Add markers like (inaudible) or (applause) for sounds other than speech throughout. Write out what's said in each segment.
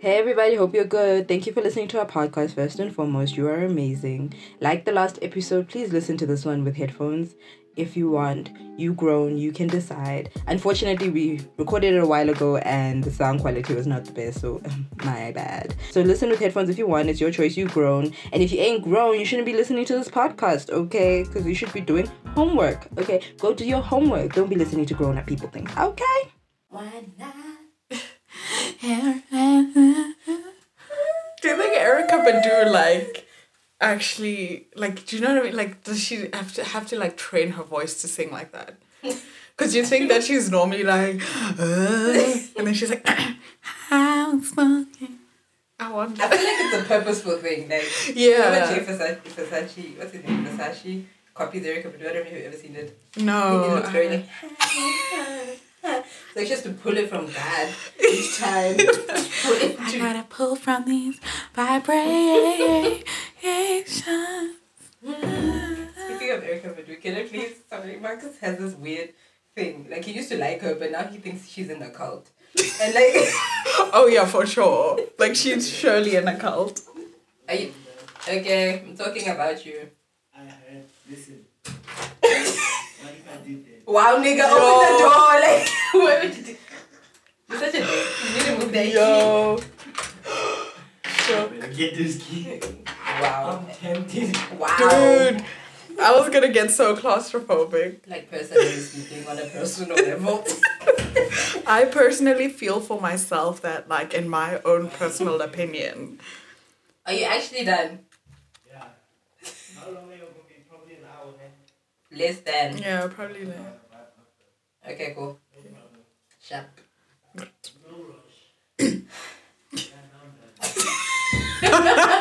Hey everybody, hope you're good. Thank you for listening to our podcast. First and foremost, you are amazing. Like the last episode, please listen to this one with headphones if you want. You grown, you can decide. Unfortunately, we recorded it a while ago and the sound quality was not the best, so (laughs) my bad. So listen with headphones if you want. It's your choice. You grown, and if you ain't grown, you shouldn't be listening to this podcast, okay? Because you should be doing homework, okay? Go do your homework. Don't be listening to grown up people things, okay? Why not? Do you think Erykah Badu like actually like do you know what I mean? Like does she have to have to like train her voice to sing like that? (laughs) Cause you think that she's normally like uh, and then she's like I'm smoking. I wonder. I feel like it's a purposeful thing. Like, Yeah. remember Jay Versace, Versace, what's his name? Versace copies Erykah Badu. I don't know if you've ever seen it. No. it looks very like. So she has to pull it from God each (laughs) time. I to- gotta pull from these vibrations. Speaking of Erykah Badu, can I please? Sorry, Marcus has this weird thing. Like he used to like her, but now he thinks she's in a cult. And like, (laughs) Oh yeah, for sure. Like she's surely in a cult. are you okay? I'm talking about you. I heard, listen. (laughs) what if I did that? Wow, nigga, open the door. Like, (laughs) what would you do? You're such a dick. You need to move that Yo. Sure. Better get this key. key. Wow. I'm tempted. Wow. Dude, I was gonna get so claustrophobic. Like personally speaking on a personal (laughs) level. (laughs) I personally feel for myself that, like, in my own personal opinion, Are you actually done? Yeah. How long are you going to be? Probably an hour, man. Less than. yeah, probably not. Okay, cool. Sharp. Yeah, now I'm done.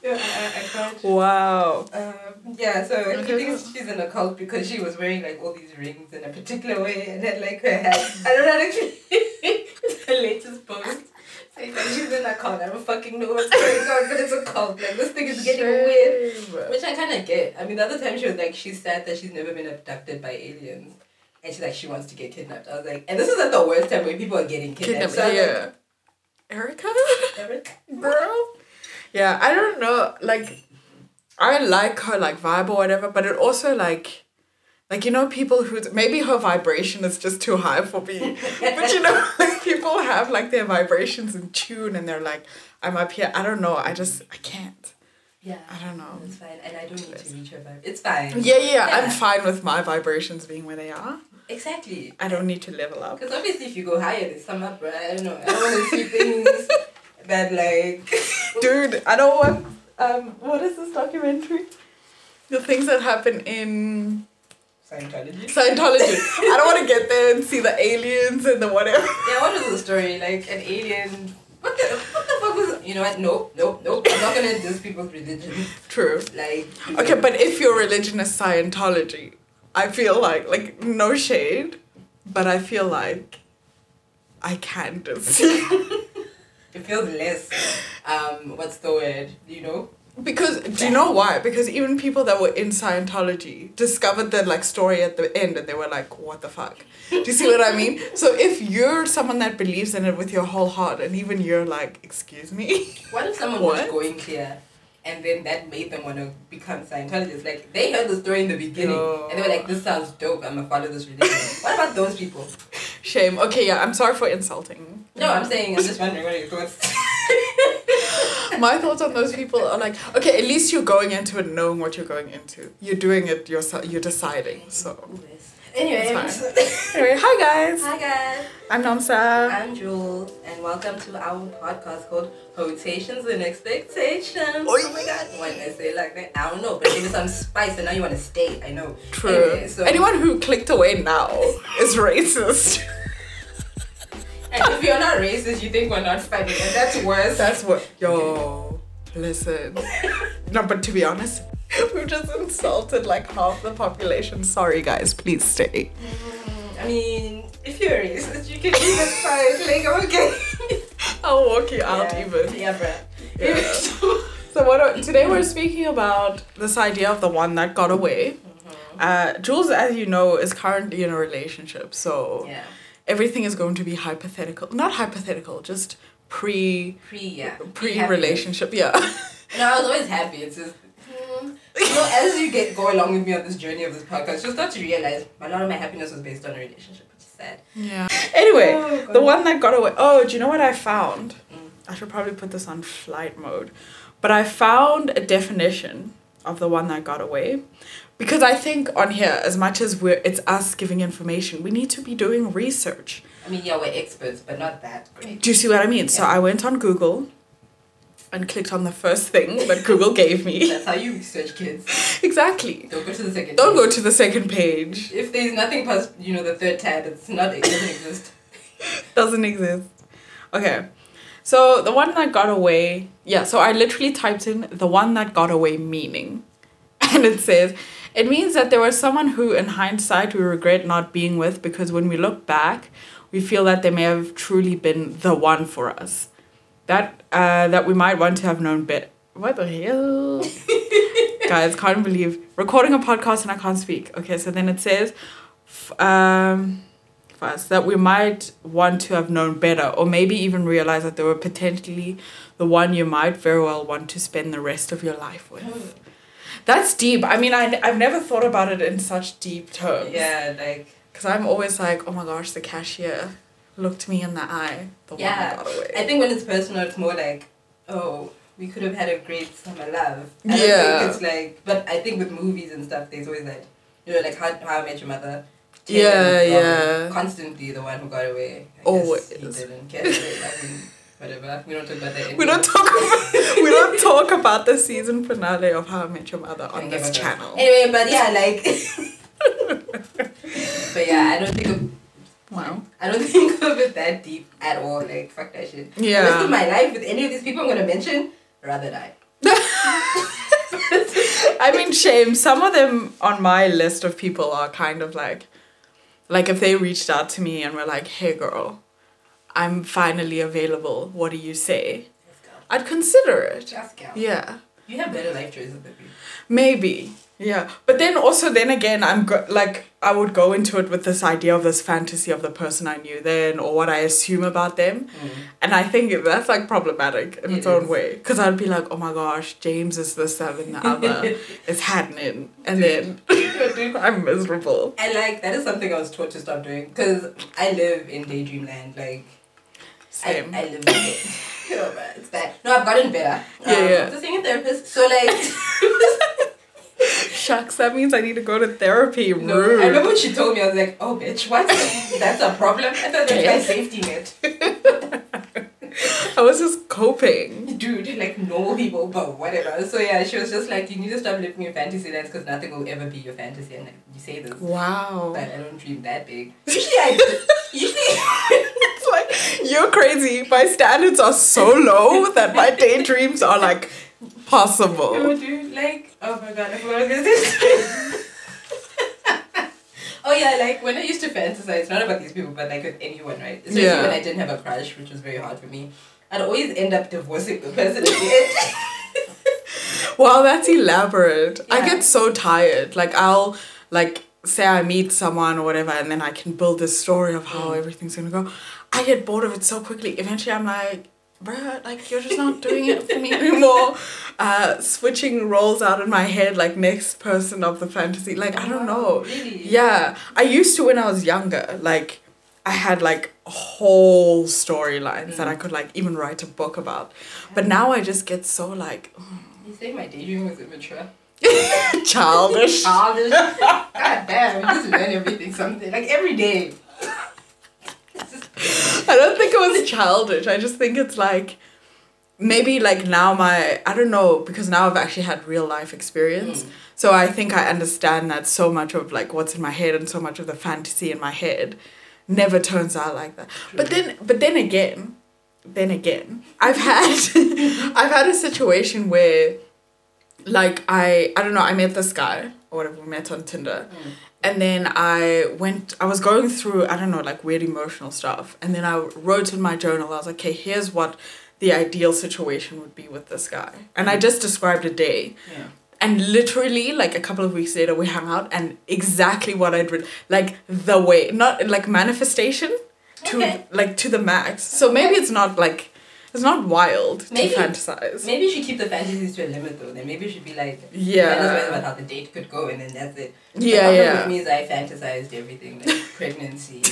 Yeah, I, I can't. Wow. Um, yeah, so he thinks she's in a cult because she was wearing like all these rings in a particular way and had like her hat. I don't know actually (laughs) the latest post saying that she's in a cult. I don't fucking know what's going on, but it's a cult. Like this thing is getting weird. Which I kind of get. I mean, the other time she was like, she's sad that she's never been abducted by aliens. And she's like, she wants to get kidnapped. I was like, and this is at the worst time when people are getting kidnapped. Kidnap- So yeah. Erica? like, "Eric, Girl? Yeah, I don't know. Like, I like her, like, vibe or whatever, but it also, like, like, you know, people who, maybe her vibration is just too high for me. but, you know, (laughs) like, people have, like, their vibrations in tune and they're like, I'm up here. I don't know. I just, I can't. Yeah. I don't know. It's fine. And I don't need to reach her vibe. It's fine. Yeah, yeah, I'm fine with my vibrations being where they are. Exactly. I don't need to level up. Because obviously, if you go higher, there's some up, right? I don't know. I don't want to see things that, like. (laughs) Dude, I don't want, um, what is this documentary? The things that happen in Scientology. Scientology. I don't want to get there and see the aliens and the whatever. Yeah, what is the story? Like, an alien. What the, what the fuck was. You know what? Nope, nope, nope. I'm not gonna diss people's religion. True. Like. Okay, but if your religion is Scientology, I feel like like no shade, but I feel like I can't just (laughs) It feels less. Um, what's the word? You know? Because do you know why? Because even people that were in Scientology discovered the like story at the end and they were like, what the fuck? Do you see what I mean? So if you're someone that believes in it with your whole heart and even you're like, excuse me. What if someone What? was going clear and then that made them want to become Scientologists? Like, they heard the story in the beginning and they were like, this sounds dope, I'm gonna follow this religion. what about those people? Shame. Okay, yeah, I'm sorry for insulting. No, I'm saying, I'm just wondering what are your thoughts? (laughs) (laughs) My thoughts on those people are like, okay, at least you're going into it knowing what you're going into. You're doing it yourself. You're deciding. So anyway, (laughs) anyway, hi guys. hi guys. I'm Namsa. I'm Jules, and welcome to our podcast called Rotations and Expectations. Oi. Oh my god, why did I say like that? I don't know, but give it some spice, and now you want to stay. I know. True. Anyway, so, Anyone who clicked away now is racist. (laughs) and if you're not racist, you think we're not funny, and that's worse. That's what. Yo, listen. No, but to be honest, we've just insulted like half the population. Sorry, guys. Please stay. Mm, I mean, if you're racist, you can even fine. Like, okay. (laughs) I'll walk you out yeah. even. Yeah, bruh. Yeah. So what? Are, today we're speaking about this idea of the one that got away. Uh, Jules, as you know, is currently in a relationship. So yeah. Everything is going to be hypothetical. Not hypothetical, just pre Pre, yeah. pre relationship. Yeah. (laughs) No, I was always happy. It's just, mm, you know, as you get go along with me on this journey of this podcast, you'll start to realize a lot of my happiness was based on a relationship, which is sad. Yeah. (laughs) Anyway, Oh, the one that got away. Oh, do you know what I found? Mm. I should probably put this on flight mode. But I found a definition of the one that got away. Because I think on here, as much as we're it's us giving information, we need to be doing research. I mean, yeah, we're experts, but not that great. Do you see what I mean? So I went on Google and clicked on the first thing that Google gave me. That's how you research kids. (laughs) exactly. Don't go to the second. Don't page. go to the second page. If there's nothing past, you know, the third tab, it's not. It doesn't exist. (laughs) Doesn't exist. Okay. So the one that got away, yeah, so I literally typed in the one that got away meaning. (laughs) And it says, it means that there was someone who, in hindsight, we regret not being with because when we look back, we feel that they may have truly been the one for us. That uh, that we might want to have known better. What the hell? (laughs) Guys, can't believe recording a podcast and I can't speak. Okay, so then it says, um, first that we might want to have known better, or maybe even realize that they were potentially the one you might very well want to spend the rest of your life with. That's deep. I mean, I, I've never thought about it in such deep terms. Yeah, like Because I'm always like, oh my gosh, the cashier looked me in the eye. The Yeah. one that got away. I think when it's personal, it's more like, oh, we could have had a great summer love. I Yeah. think it's like, but I think with movies and stuff, there's always that, you know, like How, How I Met Your Mother. Yeah, Taylor, yeah. um, Constantly the one who got away. I Always. Guess he didn't get away. I mean, whatever. We don't talk about that. we don't talk about (laughs) we don't talk about the season finale of How I Met Your Mother on Okay, this but- uh, channel. Anyway, but yeah, like. (laughs) but yeah, I don't think of. Wow. I don't (laughs) think of it that deep at all. Like, fuck that shit. The rest Yeah. of my life with any of these people I'm gonna mention, rather die. I mean, shame. Some of them on my list of people are kind of like, like if they reached out to me and were like, "Hey, girl, I'm finally available. What do you say?" I'd consider it. Just go. Yeah, You have better life choices than me. maybe. Yeah, but then also then again, I'm go- like I would go into it with this idea of this fantasy of the person I knew then or what I assume about them, mm. and I think that's like problematic in It its own is. way because I'd be like, oh my gosh, James is this, that, and the (laughs) other. it's happening, and then (laughs) I'm miserable. And like that is something I was taught to stop doing because I live in daydream land. Like Same. I, I live in it. (laughs) Oh, man, it's bad. No, I've gotten better. Yeah, um, yeah. I'm a singing therapist. So like, (laughs) Shucks, that means I need to go to therapy. no, Rude. I remember when she told me, I was like, oh bitch, what? (laughs) That's a problem. I thought that's my safety net. I was just coping. Dude, like normal people, but whatever. So yeah, she was just like, you need to stop living in fantasy lands because nothing will ever be your fantasy. And like, you say this, Wow. but I don't dream that big. Usually I, usually. (laughs) Like, you're crazy. My standards are so low that my daydreams are like possible. dude, like, oh my god, I forgot what I was oh yeah, like when I used to fantasize, not about these people, but like with anyone, right? Especially Yeah. when I didn't have a crush, which was very hard for me. I'd always end up divorcing the person at the end. (laughs) Wow, that's elaborate. I get so tired. Like, I'll, like, say I meet someone or whatever, and then I can build this story of how Mm. everything's gonna go. I get bored of it so quickly. Eventually, I'm like, bruh, like, you're just not doing it for me anymore. (laughs) Uh, switching roles out in my head, like, next person of the fantasy. Like, I don't know. Really? Yeah, I used to when I was younger. Like, I had like whole storylines that I Mm. could like even write a book about. But now I just get so like You say my daydream was immature. (laughs) childish. Childish. (laughs) God damn, you just learn everything something. Like every day. I don't think it was childish. I just think it's like maybe like now my I don't know because now I've actually had real life experience. Mm. So I think I understand that so much of like what's in my head and so much of the fantasy in my head never turns out like that. But then but then again, then again, I've had (laughs) I've had a situation where like I I don't know, I met this guy or whatever, we met on Tinder. Mm. And then I went, I was going through, I don't know, like weird emotional stuff. And then I wrote in my journal, I was like, okay, here's what the ideal situation would be with this guy. And I just described a day. Yeah. And literally, like a couple of weeks later, we hung out and exactly what I'd written, like the way, not like manifestation, to Okay. like to the max. So maybe it's not like it's not wild Maybe- to fantasize. Maybe you should keep the fantasies to a limit though. Then maybe you should be like, Yeah. fantasize about how the date could go, and then that's it. Yeah, the yeah. With me is I fantasized everything like (laughs) pregnancy,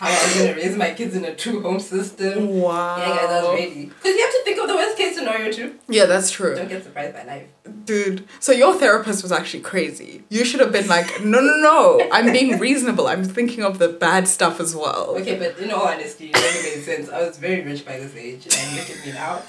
how I was gonna raise my kids in a two home system. Wow. Yeah, guys, I was ready. Because you have to think of the worst case scenario too. Yeah, that's true. Don't get surprised by life. Dude, so your therapist was actually crazy. You should have been like, no, no, no, I'm being reasonable. I'm thinking of the bad stuff as well. Okay, but in all honesty, it never made sense. I was very rich by this age, and look at me now.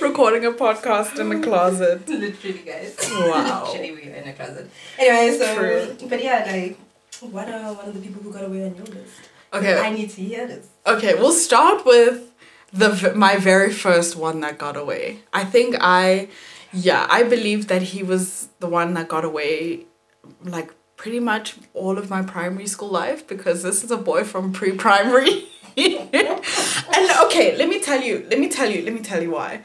(laughs) Recording a podcast in the closet. (laughs) Literally, guys. Wow. Actually, we are in a closet. Anyway, so True. but yeah, like, Uh, what are one of the people who got away on your list? Okay, I need to hear this. okay, we'll start with the my very first one that got away. I think I, yeah, I believe that he was the one that got away, like pretty much all of my primary school life because this is a boy from pre-primary. (laughs) and okay, let me tell you, let me tell you, let me tell you why.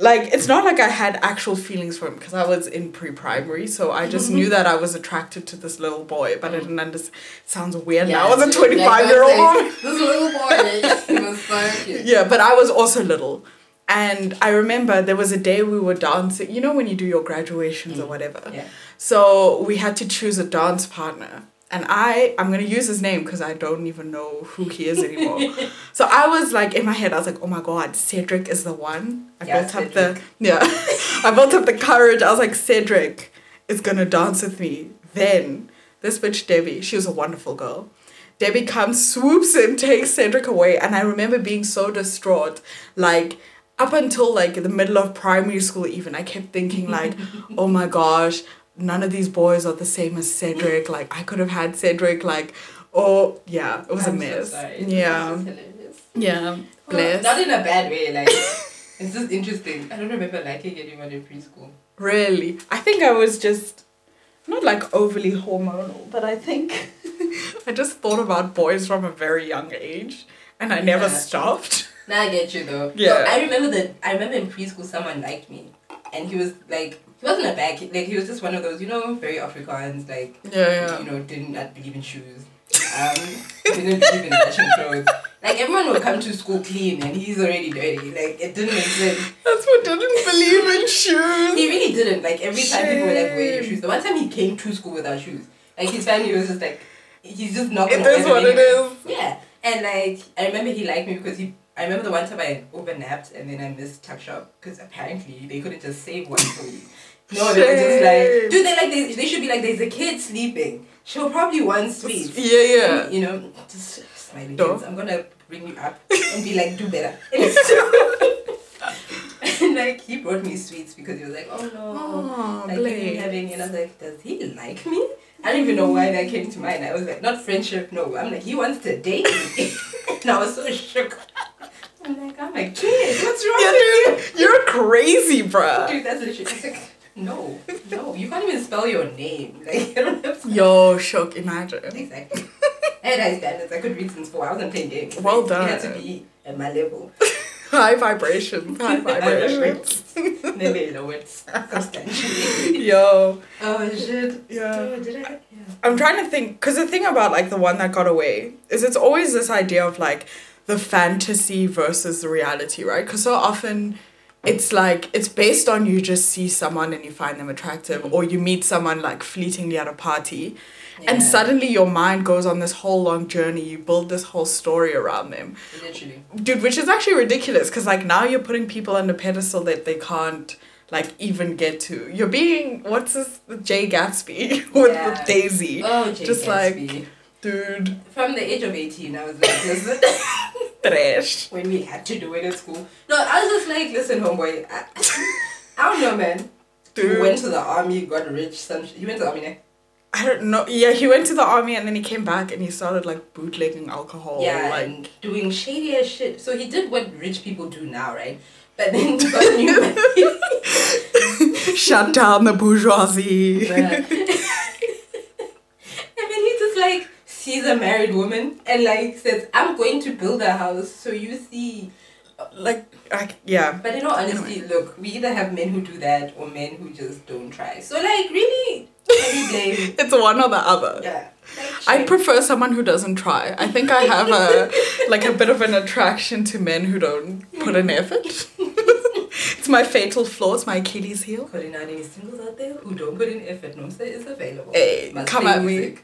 Like it's not like I had actual feelings for him because I was in pre-primary, so I just knew mm-hmm. that I was attracted to this little boy, but I mm. didn't understand. Sounds weird now as a twenty-five-year-old. like. This little boy, he was so cute. Yeah, but I was also little. And I remember there was a day we were dancing, you know, when you do your graduations or mm. whatever. Yeah. So we had to choose a dance partner. And I, I'm to use his name because I don't even know who he is anymore. (laughs) so I was like, in my head, I was like, oh my God, Cedric is the one. I Yeah, built up the, (laughs) yeah, I built up the courage. I was like, Cedric is to dance with me. Then this bitch, Debbie, she was a wonderful girl. Debbie comes, swoops in, takes Cedric away, and I remember being so distraught. Like up until like the middle of primary school, even I kept thinking like, (laughs) oh my gosh, none of these boys are the same as Cedric. Like I could have had Cedric. Like oh yeah, it was a I'm so mess. sorry. yeah, This is hilarious. yeah. Well, not in a bad way, like it's just interesting. I don't remember liking anyone in preschool. Really, I think I was just not like overly hormonal, but I think (laughs) I just thought about boys from a very young age, and I never Yeah. stopped. Now I get you though. Yeah. No, I remember that. I remember in preschool someone liked me, and he was like, he wasn't a bad kid. Like he was just one of those, you know, very Afrikaans. Like Yeah, yeah. you know, did not believe in shoes. Um, didn't believe in fashion clothes. Like everyone would come to school clean, and he's already dirty. Like it didn't make sense. That's what didn't believe in shoes. He really didn't. Like every time people were like, wear your shoes. The one time he came to school without shoes, like his family was just like, he's just not It gonna wear is what it anyway. is. Yeah, and like I remember he liked me because he. I remember the one time I overnapped and then I missed tuck shop because apparently they couldn't just save one for you. No, they were just like, dude, they like they, they should be like, there's a kid sleeping. She'll probably want sweets. Yeah, yeah. You know, just smiley Duh. kids. I'm gonna bring you up and be like, do better. (laughs) and (laughs) like he brought me sweets because he was like, oh no, Oh, like you having, and I was like, does he like me? I don't even know why that came to mind. I was like, not friendship, no. I'm like, he wants to date me, (laughs) and I was so shook. I'm like, I'm a kid. What's wrong Yeah, with dude, you're crazy, you? bruh. Dude, that's literally. No, no, you can't even spell your name. (laughs) Like, I don't have to. Yo, shook, imagine. Exactly. I had high standards. I could read since four. I wasn't playing games. Well Like, It had to done. be at my level. (laughs) High vibrations, high (laughs) vibrations. they lowered substantially. Yo, Oh shit. Yeah. Oh, did I? Yeah. I'm trying to think, because the thing about like the one that got away is it's always this idea of like the fantasy versus the reality, right? Because so often it's like it's based on you just see someone and you find them attractive, mm. or you meet someone like fleetingly at a party, and suddenly your mind goes on this whole long journey. You build this whole story around them, Literally. dude, which is actually ridiculous because like now you're putting people on a pedestal that they can't like even get to. You're being what's this Jay Gatsby (laughs) with, Yeah. with Daisy, Oh, Jay Just like- Gatsby. Dude. From the age of 18, I was like, (laughs) listen, Trash. when we had to do it at school. No, I was just like, listen, homeboy, I, (laughs) I don't know, man. Dude. You went to the army, got rich, some sh- You went to the army, ne? I don't know. Yeah, he went to the army and then he came back and he started like bootlegging alcohol. yeah, like and doing shady as shit. So he did what rich people do now, right? But then he got new (laughs) shut down the bourgeoisie. and then he just like sees a married woman and like says, I'm going to build a house so you see like I yeah. But in all honesty, look, we either have men who do that or men who just don't try. So like, really, can we blame? (laughs) It's one or the other. Yeah. I prefer someone who doesn't try. I think I have a (laughs) like a bit of an attraction to men who don't put an effort. (laughs) it's my fatal flaw. It's my Achilles heel. Calling out any singles out there who don't put in effort. Nomsa is available. Hey, Must come at me.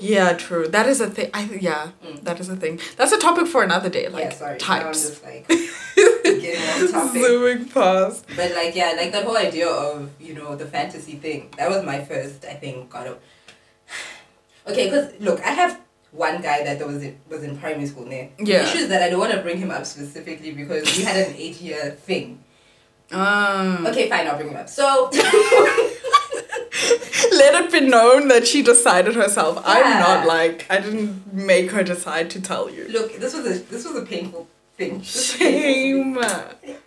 Yeah, true. That is a thing. I yeah, Mm. that is a thing. That's a topic for another day. Like yeah, sorry. Now I'm types. just like getting off (laughs) topic. Zooming past. But like yeah, like that whole idea of you know the fantasy thing. That was my first, I think, God of. (sighs) Okay, because look, I have one guy that was in, was in primary school there. Yeah. The issue is that I don't want to bring him up specifically because we had an eight year thing. Um, Okay, fine, I'll bring him up. So (laughs) (laughs) (laughs) Let it be known that she decided herself. I'm not like I didn't make her decide to tell you. look, this was a this was a painful thing. Was painful. Shame. (laughs)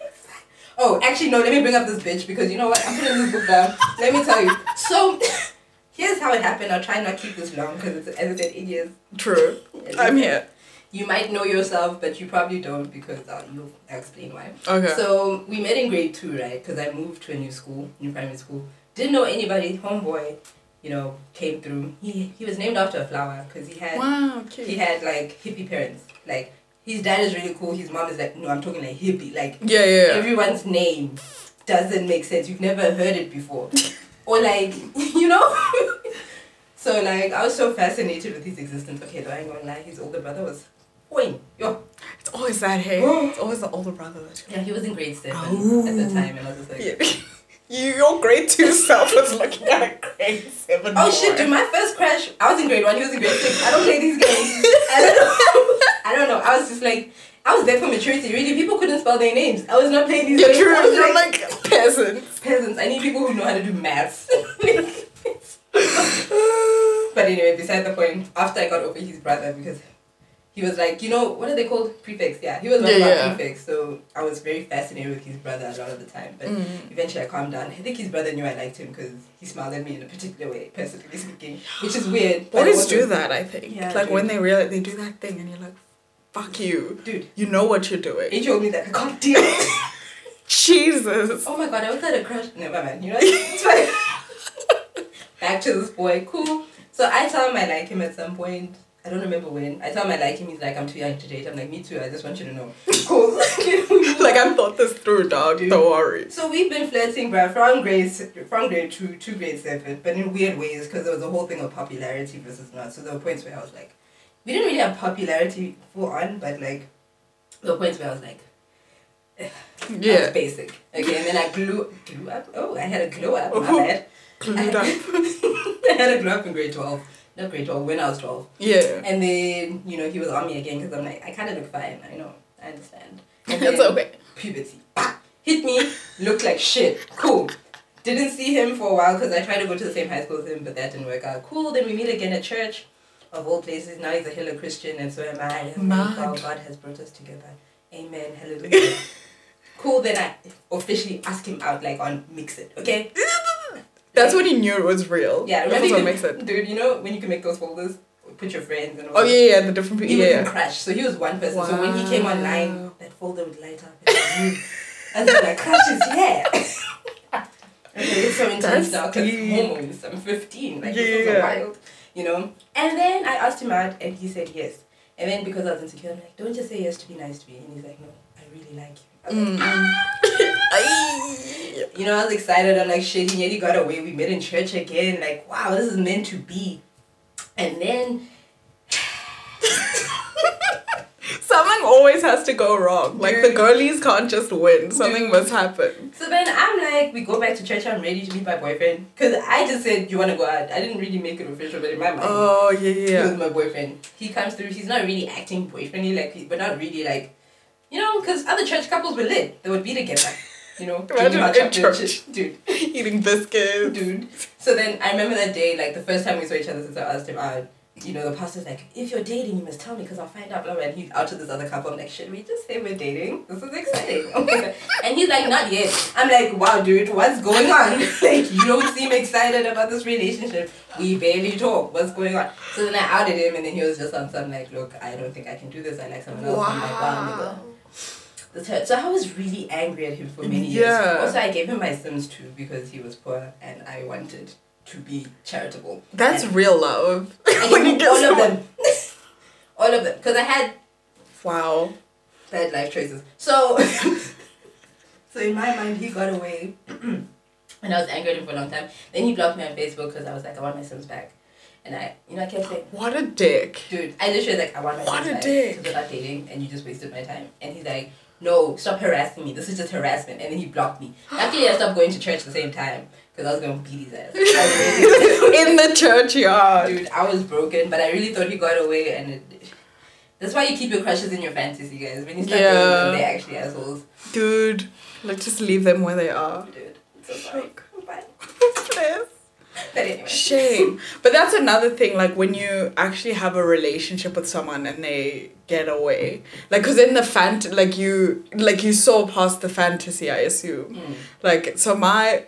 Oh, actually, no, let me bring up this bitch because you know what? I'm putting this book down. Let me tell you. So, (laughs) here's how it happened. I'll try not to keep this long because it's, as I said, eight years. True. I'm here. You might know yourself, but you probably don't because uh, you'll explain why. Okay. So, we met in grade two, right? Because I moved to a new school, new primary school. Didn't know anybody. Homeboy, you know, came through. He, he was named after a flower because he had wow. he had like hippie parents. Like, his dad is really cool. His mom is like, no, I'm talking like hippie. Like, Yeah, yeah. yeah. everyone's name doesn't make sense. You've never heard it before. (laughs) or like, (laughs) you know? (laughs) so like I was so fascinated with his existence. Okay, though I ain't gonna lie, his older brother was Wayne. Yo. It's always that, hey. (gasps) It's always the older brother that Yeah, he was in grade seven Oh. at the time and I was just like you. You your grade two self was looking at a grade seven. Oh shit, dude, my first crush, I was in grade one, he was in grade six. I don't play these games. I don't know. I don't know. I was just like I was there for maturity. Really, people couldn't spell their names. I was not playing these You're games. true. I was You're like peasants. peasants. I need people who know how to do maths. (laughs) (sighs) but anyway, beside the point, after I got over his brother, because he was like, you know, what are they called? Prefix, yeah. He was one Yeah, yeah. prefects, so I was very fascinated with his brother a lot of the time. But Mm. eventually I calmed down. I think his brother knew I liked him because he smiled at me in a particular way, personally speaking, which is weird. Boys do that, I think. Yeah, like when they realize they do that thing, and you're like, "Fuck you." Dude, You know what you're doing. he told me that I can't deal. Jesus. Oh my god, I was at a crush. Never mind. You know, it's fine. (laughs) Back to this boy. Cool. So I tell him I like him at some point. I don't remember when. I tell I like him. He's like, I'm too young to date. I'm like, me too. I just want you to know. (laughs) Cool. (laughs) like I've thought this through, dog. Dude. Don't worry. So we've been flirting, bruh, from grade from grade two to grade seven, but in weird ways because there was a whole thing of popularity versus not. So there were points where I was like, we didn't really have popularity full on, but like, there were points where I was like, Yeah. that's basic. Okay, and then I glue glue up. Oh, I had a glow up. My Oh. bad. Glued up. (laughs) I had a glow up in grade twelve. Not grade twelve. When I was twelve. Yeah. And then you know he was on me again because I'm like I kind of look fine. I know. I understand. And It's okay. Puberty. Hit me. Looked like shit. Cool. Didn't see him for a while because I tried to go to the same high school as him, but that didn't work out. Cool. Then we meet again at church, of all places. Now he's a hello Christian, and so am I. I'm like, Mad. wow, God has brought us together. Amen. Hallelujah. (laughs) cool. Then I officially ask him out, like on MXit. Okay. (laughs) That's when he knew it was real. Yeah. That's what makes it. dude. You know when you can make those folders, put your friends and all. Oh that? yeah, yeah, the different He people. was Yeah. in Crash, so he was one person. So when he came online, that folder would light up. And I like Crash is here. (laughs) okay, it's so intense now because hormones. I'm 15. Like Yeah, this was yeah, wild, you know. And then I asked him out, and he said yes. And then because I was insecure, I'm like, don't just say yes to be nice to me. And he's like, no, I really like you. I was like, Mm. (laughs) You know, I was excited. I'm like, shit, he nearly got away. We met in church again. Like, wow, this is meant to be. And then (laughs) Something always has to go wrong. Like the girlies can't just win. Something must happen. So then I'm like, we go back to church. I'm ready to meet my boyfriend because I just said you want to go out. I didn't really make it official, but in my mind, Oh yeah, yeah. he was my boyfriend. He comes through. He's not really acting boyfriendly, like, but not really like, you know, because other church couples were lit. They would be together, you know, Imagine hot in church. dude, (laughs) Eating biscuits. dude. So then I remember that day, like the first time we saw each other since I asked him out. You know, the pastor's like, if you're dating, you must tell me because I'll find out. Blah, blah. And he's out to this other couple. I'm like, should we just say we're dating? This is exciting. (laughs) Oh and he's like, not yet. I'm like, wow, dude, what's going on? (laughs) like, you don't seem excited about this relationship. We barely talk. What's going on? So then I outed him, and then he was just on some like, look, I don't think I can do this. I like someone else. I'm like, wow, nigga. This hurt. So I was really angry at him for many years. Also, I gave him my Sims too because he was poor and I wanted to be charitable. That's And real love. (laughs) When you get (laughs) all of them. all of them. Because I had Wow. bad life choices. So, (laughs) so in my mind, he got away, (clears throat) and I was angry at him for a long time. Then he blocked me on Facebook because I was like, I want my Sims back, and I, you know, I kept saying, What a dick. dude, I literally was like, I want my What Sims a back dick. because we're not dating, and you just wasted my time. And he's like, No, stop harassing me. This is just harassment. And then he blocked me. Luckily, I stopped going to church at the same time because I was going to beat his ass. (laughs) In the churchyard. Dude, I was broken, but I really thought he got away, and it, that's why you keep your crushes in your fantasy, guys. When you start Yeah. them, they're actually assholes. Dude, let's just leave them where they are. Dude, so sorry. Fine. (laughs) But (laughs) anyway. Shame. But that's another thing, like when you actually have a relationship with someone and they get away. Like, cause in the fant, like you, like you saw past the fantasy, I assume. Mm. Like, so my,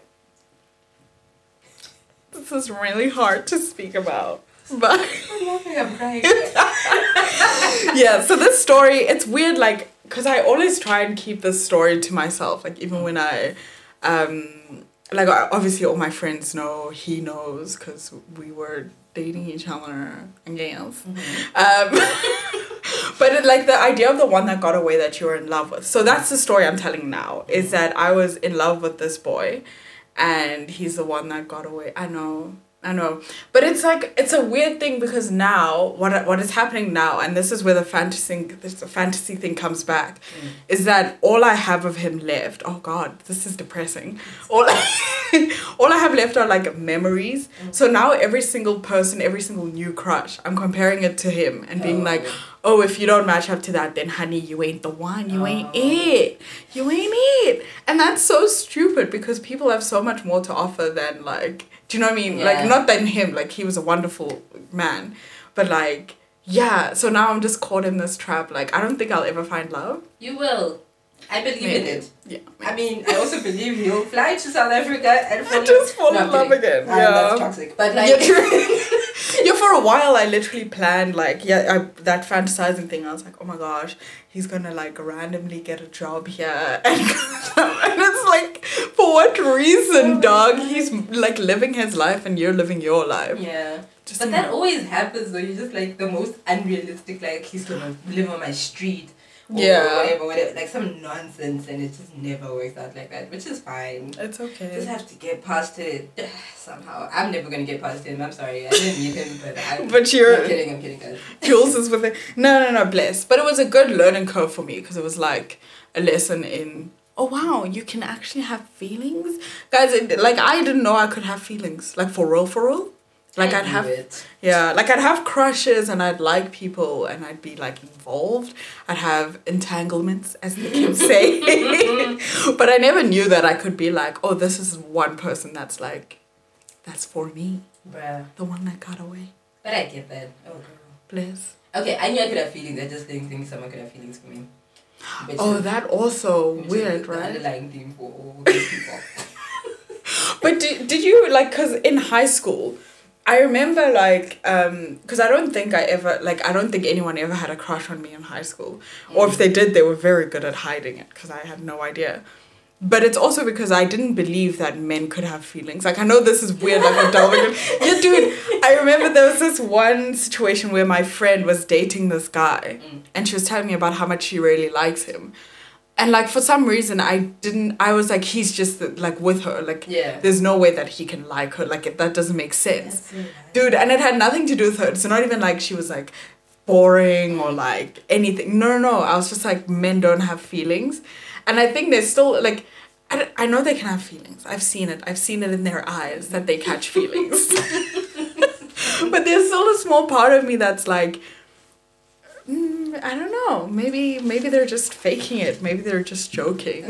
this is really hard to speak about. But (laughs) I'm laughing, I'm crying. (laughs) yeah, so this story, it's weird, like, because I always try and keep this story to myself. Like, even when I, um, like, obviously, all my friends know, he knows, because we were dating each other, I guess. Um, (laughs) but it, like the idea of the one that got away that you were in love with. So that's the story I'm telling now. Is that I was in love with this boy, and he's the one that got away. I know, I know, but it's like it's a weird thing because now what what is happening now, and this is where the fantasy this the fantasy thing comes back, mm. is that all I have of him left. Oh God, this is depressing. All I, (laughs) all I have left are like memories. Mm. So now every single person, every single new crush, I'm comparing it to him and being oh. like, oh, if you don't match up to that, then honey, you ain't the one. You ain't Oh. it. You ain't it. And that's so stupid because people have so much more to offer than like, do you know what I mean? Yeah. Like not than him. Like he was a wonderful man, but like. Yeah, so now I'm just caught in this trap. Like, I don't think I'll ever find love. You will. I believe in it. Yeah. I mean, I also believe you'll fly to South Africa and (laughs) fall just fall No, in love kidding. again. Yeah. That's toxic. But like, Yeah, true. yeah, for a while I literally planned like yeah, I, that fantasizing thing. I was like, oh my gosh, he's gonna like randomly get a job here, (laughs) and, and it's like, for what reason, dog? He's like living his life and you're living your life. yeah. Just But that always happens though. You're just like the most unrealistic. Like he's gonna live on my street. Yeah. Whatever, whatever. Like some nonsense, and it just never works out like that, which is fine. it's okay. Just have to get past it (sighs) somehow. I'm never gonna get past him. I'm sorry. I didn't meet him, but I'm. (laughs) But you're- I'm kidding. I'm kidding, guys. (laughs) Jules is with it. No, no, no, bless. But it was a good learning curve for me because it was like a lesson in. Oh wow, you can actually have feelings, guys. It, like I didn't know I could have feelings. Like for real, for real. Like I'd have it. Yeah, like I'd have crushes and I'd like people and I'd be like involved. I'd have entanglements, as the kids say. (laughs) but I never knew that I could be like, oh, this is one person that's like, that's for me, Bruh. the one that got away. But I get that. Oh girl. Bless. Okay, I knew I could have feelings. I just didn't think someone could have feelings for me. Which Oh, is- that also weird, right? underlying theme for all these people. (laughs) But did, did you like because in high school, I remember like um because I don't think I ever like I don't think anyone ever had a crush on me in high school, or if they did, they were very good at hiding it because I had no idea. But it's also because I didn't believe that men could have feelings. Like I know this is weird, like I'm delving. (laughs) Yeah, dude. I remember there was this one situation where my friend was dating this guy, Mm. and she was telling me about how much she really likes him, and like for some reason I didn't. I was like, he's just like with her, like Yeah. there's no way that he can like her. Like that doesn't make sense, nice. dude. And it had nothing to do with her. It's not even like she was like boring or like anything. No, no, no. I was just like men don't have feelings, and I think there's still like. I, I know they can have feelings. I've seen it. I've seen it in their eyes that they catch feelings. (laughs) (laughs) but there's still a small part of me that's like, mm, I don't know. Maybe maybe they're just faking it. Maybe they're just joking.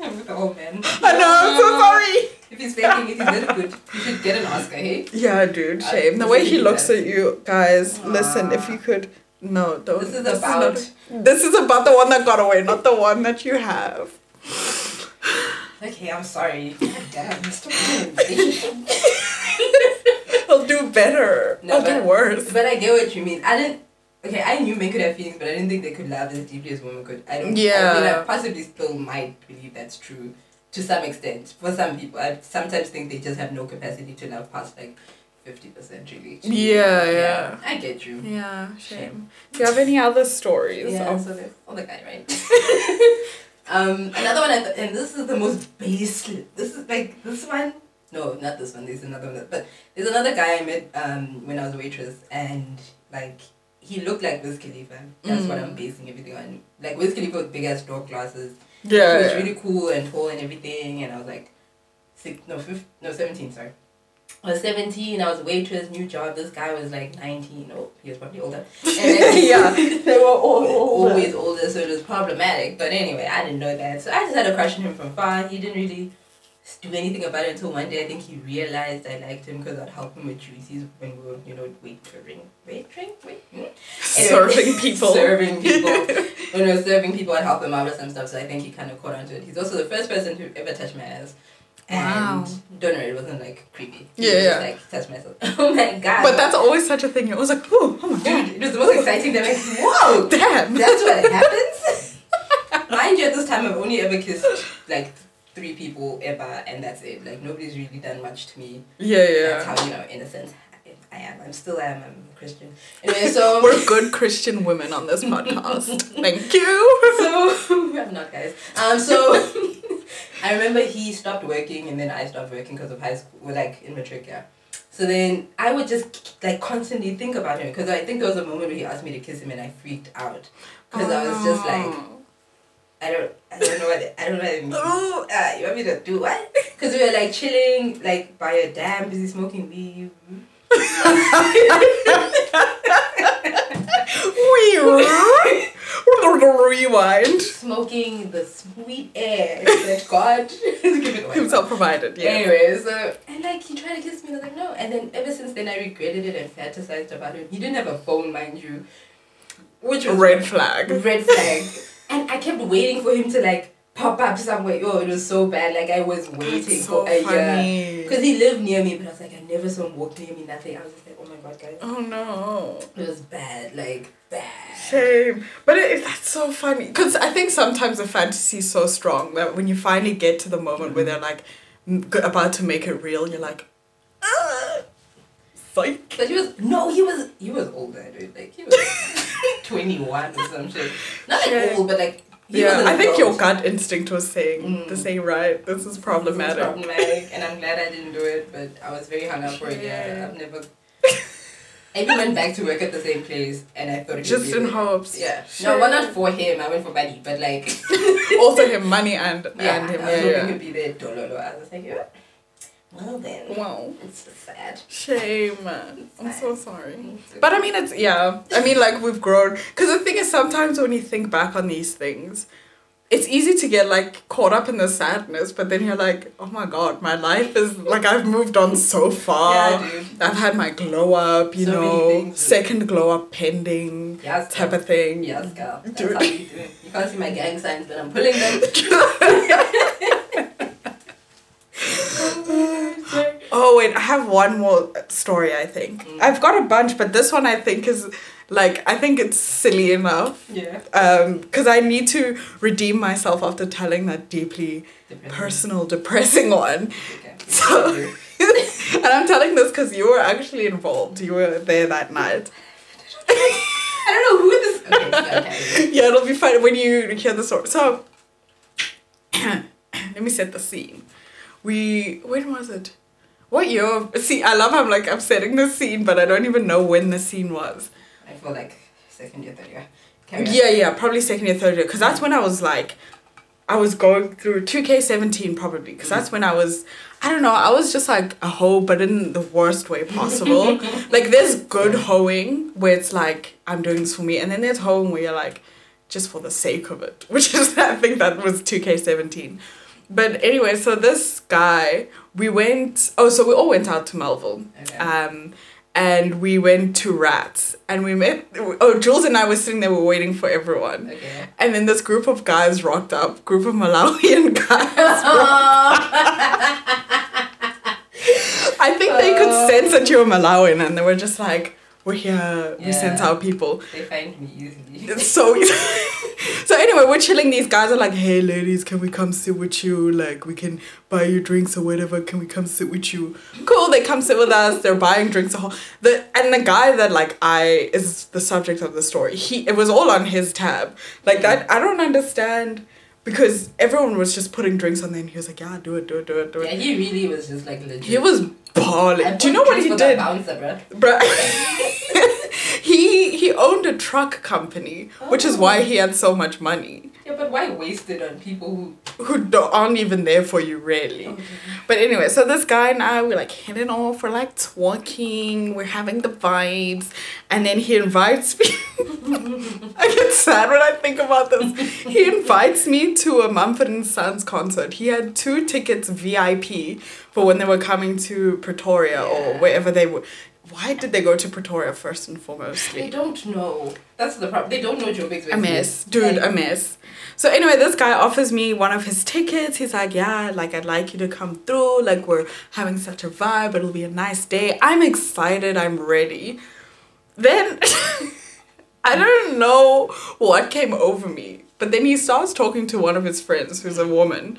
I'm with the old man. (laughs) I know. I'm so sorry. If he's faking it, he's good. You should get an Oscar, hey? Yeah, dude, I- shame. The way he looks at you, guys. Listen, if you could, no, don't. This is not- about- this is about the one that got away, not the one that you have. Okay, I'm sorry. (laughs) God damn, this. (laughs) I'll do better. No, I'll do worse. But I get what you mean. I didn't. Okay, I knew men could have feelings, but I didn't think they could love as deeply as women could. I don't. I Yeah. mean, I possibly still might believe that's true to some extent. For some people, I sometimes think they just have no capacity to love past like fifty percent. Really. Yeah, yeah. I get you. Yeah, shame. Do you have any other stories? Yeah, of- so the other guy, right? (laughs) um, another one, I th- and this is the most base. This is like this one. No, not this one. There's another one. But there's another guy I met um, when I was a waitress, and like he looked like Wiz Khalifa. That's what Mm. I'm basing everything on. Like Wiz Khalifa with big ass door glasses. yeah. He was yeah. really cool and tall and everything, and I was like, six, no, 15, no, seventeen. Sorry. I was 17, I was a waitress, new job. This guy was like 19. Oh, he was probably older. And then- (laughs) yeah, (laughs) they were all older. always older, so it was problematic. But anyway, I didn't know that, so I just had a crush on him from far. He didn't really do anything about it until one day. I think he realized I liked him because I'd help him with duties when we were, you know, waitering, waitering, wait, hmm? (laughs) Serving people. serving people. when we were serving people, I'd help him out with some stuff. So I think he kind of caught on to it. He's also the first person who ever touched my ass. And Wow. don't know, it wasn't like creepy. Yeah, yeah. Just, like touch myself. (laughs) Oh my god. But that's always such a thing. It was like, oh, oh my god, Dude, it was the most exciting. They're like, whoa, (laughs) damn. that's what happens. Mind you, at this time, I've only ever kissed like three people ever, and that's it. Like nobody's really done much to me. yeah, yeah. That's how you know, in a sense, I am. I'm still am. I'm a Christian. Anyway, so (laughs) We're good Christian women on this podcast. (laughs) Thank you. so (laughs) I'm not guys. Um, so I remember he stopped working, and then I stopped working because of high school, well, like in matric, yeah. So then I would just like constantly think about him because I think there was a moment where he asked me to kiss him, and I freaked out because I was just like. I don't, I don't know what it, I don't know what it means. Oh. Uh, you want me to do what? Because we were like chilling, like by a dam, busy smoking weed. We rewind. Smoking the sweet air that God (laughs) has given away. Himself provided, yeah. Anyway, so and like he tried to kiss me, and I was like no. And then ever since then, I regretted it and fantasized about him. He didn't have a phone, mind you, which was Red flag. red flag. And I kept waiting for him to like pop up somewhere. Yo, it was so bad. Like I was waiting so for a year. Because he lived near me, but I was like, I never saw him walk near me, nothing. I was just like, oh my god, guys. Oh no. It was bad, like, bad. Shame. But it, that's so funny. Because I think sometimes the fantasy is so strong that when you finally get to the moment where they're like about to make it real, you're like, psych. But he was, no, he was, he was older, dude. Like, he was (laughs) 21 or some shit. Not like Shit. old, but like, he yeah, I think your gut instinct was saying, Mm. this ain't right, this is This was problematic. problematic, and I'm glad I didn't do it, but I was very hung up for it. Yeah. I've never. I even went back to work at the same place, and I thought it was. Just would be in hopes. Yeah. Shit. No, well, not for him. I went for money, but like. (laughs) also him (laughs) money and, Yeah, and him. I was Yeah, hoping yeah. he'd be there. Dololo. I was like, yeah. Well then, Wow. it's sad. Shame. I'm so sorry. But But I mean, it's yeah. I mean, like we've grown. Because the thing is, sometimes when you think back on these things, it's easy to get like caught up in the sadness. But then you're like, oh my god, my life is like I've moved on so (laughs) far. yeah, dude. I've had my glow up, you So know, second glow up pending Yes, type girl. of thing. Yes, girl. (laughs) That's Dude. how you do it. You can't see my gang signs, but I'm pulling them. (laughs) (laughs) Oh wait, I have one more story. I think Mm. I've got a bunch, but this one I think is like I think it's silly enough. yeah. Um, because I need to redeem myself after telling that deeply personal, depressing one. Okay. (laughs) So- (laughs) and I'm telling this because you were actually involved. You were there that night. I don't know who this. Okay, okay. yeah, it'll be fun when you hear the story. So, (coughs) let me set the scene. We when was it? What year? See, I love I'm like I'm setting the scene, but I don't even know when the scene was. I feel like second year, third year. Yeah, yeah, probably second year, third year, because that's when I was like, I was going through two K seventeen probably, because that's when I was, I don't know, I was just like a hoe, but in the worst way possible. (laughs) like there's good hoeing where it's like I'm doing this for me, and then there's hoeing where you're like, just for the sake of it, (laughs) which is I think that was two K seventeen. But anyway, so this guy, we went. Oh, so we all went out to Melville. Okay. Um, and we went to Ratz, and we met. Oh, Jules and I were sitting there, we were waiting for everyone. okay. And then this group of guys rocked up, group of Malawian (laughs) guys. (laughs) I think they could sense that you were Malawian, and they were just like, We're here. We sent out people. They find me easily. (laughs) It's so easy. (laughs) so anyway, we're chilling. These guys are like, "Hey, ladies, can we come sit with you? Like, we can buy you drinks or whatever. Can we come sit with you?" Cool. They come sit with us. They're buying drinks. whole- The and the guy that like I is the subject of the story. He it was all on his tab. Like that. I don't understand because everyone was just putting drinks on there, and he was like, "Yeah, do it, do it, do it, do it. Yeah, he really was just like legit. He was balling. I Do you know what he did? Bouncer. Bruh. (laughs) he he owned a truck company, which is why he had so much money. Yeah, but why waste it on people who? Who don't, aren't even there for you, really. But anyway, so this guy and I, we're like hitting off, we're like talking, we're having the vibes, and then he invites me. (laughs) I get sad when I think about this. He invites me to a Mumford and Sons concert. He had two tickets VIP for when they were coming to Pretoria or wherever they were. Why did they go to Pretoria first and foremost? They don't know. That's the problem. They don't know Joburg's a mess, dude, a mess. So anyway, this guy offers me one of his tickets. He's like, yeah, like I'd like you to come through. Like we're having such a vibe. It'll be a nice day. I'm excited. I'm ready. Then (laughs) I don't know what came over me, but then he starts talking to one of his friends who's a woman,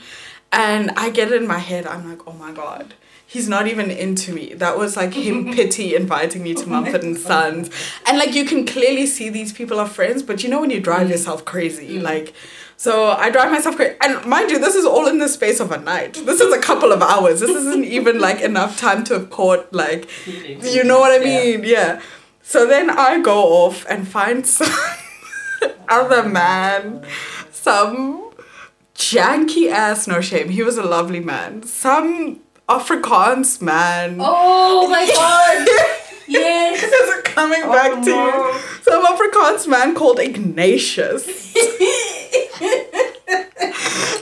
and I get it in my head. I'm like, oh my god. He's not even into me. That was like him (laughs) pity inviting me to Mumford and Sons. And like you can clearly see these people are friends, but you know when you drive mm. yourself crazy, mm. like so I drive myself crazy. And mind you, this is all in the space of a night. This is a couple of hours. This isn't even like enough time to have caught like you know what I mean? Yeah. So then I go off and find (laughs) some other man, some janky ass, no shame. He was a lovely man. Some Afrikaans man. Oh my (laughs) god! yes. Is it coming back Oh, to no. you? Some Afrikaans man called Ignatius. (laughs)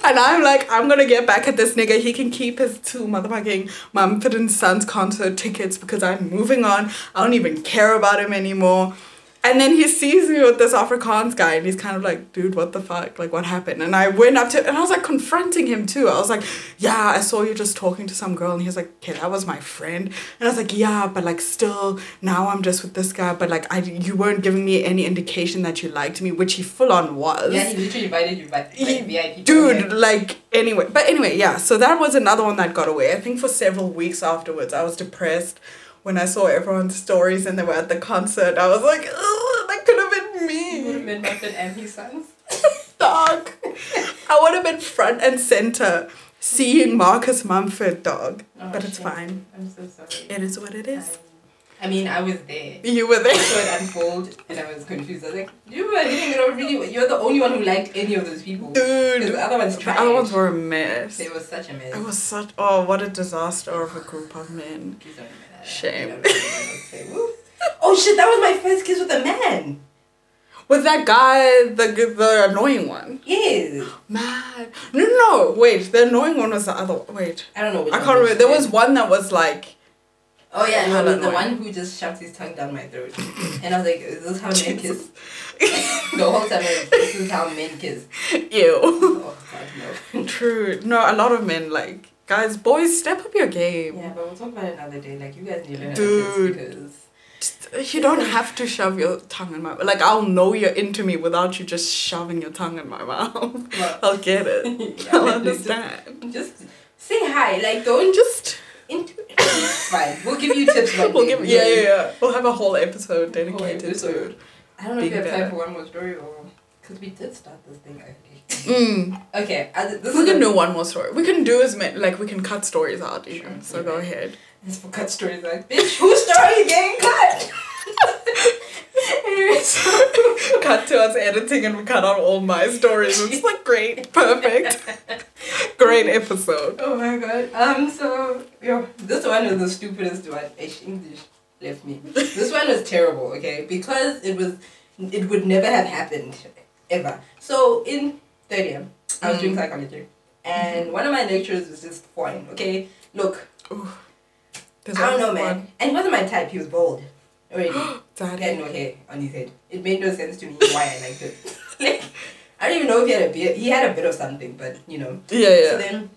And I'm like, I'm gonna get back at this nigga. He can keep his two motherfucking Mumford and Sons concert tickets because I'm moving on. I don't even care about him anymore. And then he sees me with this Afrikaans guy and he's kind of like, dude, what the fuck? Like, what happened? And I went up to and I was like confronting him too. I was like, yeah, I saw you just talking to some girl. And he was like, okay, that was my friend. And I was like, yeah, but like still, now I'm just with this guy. But like, I, you weren't giving me any indication that you liked me, which he full on was. Yeah, he literally invited you back. Like, He- VIP. dude like anyway but anyway yeah so that was another one that got away i think for several weeks afterwards i was depressed when i saw everyone's stories and they were at the concert i was like that could have been He would have been Muffin and his sons. dog i would have been front and center seeing marcus mumford dog Oh, but it's shit. fine I'm so sorry. it is what it is I, I mean, I was there. you were I there saw it unfold and I was confused. I was like, you were hitting it off really. You're the only one who liked any of those people. Dude the other ones the other ones were a mess It was such a mess. it was such oh what a disaster of a group of men Please don't admit that. Shame. You don't know what I was saying. Woo. Oh shit! That was my first kiss with a man. with that guy the the annoying one Yes. (gasps) Mad. No, no, no. Wait, the annoying one was the other. Wait, I don't know. Which I can't remember. There was one that was like. Oh yeah, no, the, the one who just shoved his tongue down my throat, (laughs) and I was like, "Is this how men kiss?" (laughs) the whole time, I was like, this is how men kiss. (laughs) Ew. Oh god, no. True. No, a lot of men like guys, boys, step up your game. yeah, but we'll talk about it another day. Like you guys need to Dude. because Just- uh, You don't have to shove your tongue in my mouth. like. I'll know you're into me without you just shoving your tongue in my mouth. well, (laughs) I'll get it. (laughs) yeah, (laughs) I'll like, just- understand. Just say hi. Like don't Just into. Fine. We'll give you tips. one we'll give yeah yeah yeah. We'll have a whole episode dedicated episode. I don't know if we have time for one more story or because we did start this thing. To. Mm. Okay, as, this We is can do one more story. We can do as many like we can cut stories out even. Sure. So go ahead. This for cut stories like, bitch, whose story is getting cut? (laughs) (laughs) cut to us editing and we cut out all my stories. It's like great, perfect, (laughs) great episode. oh my god. Um, so yo, this one is the stupidest one. English left me. This one was terrible. Okay, because it was, it would never have happened, ever. So in third year, I was doing Mm. psychology, and one of my lecturers was just fine. Okay, look, There's I don't know, man, one. and he wasn't my type. He was bald. (gasps) Already. He had no hair on his head. It made no sense to me why I liked it. (laughs) like, I don't even know if he had a beard. He had a bit of something, but you know. Yeah, So yeah. then,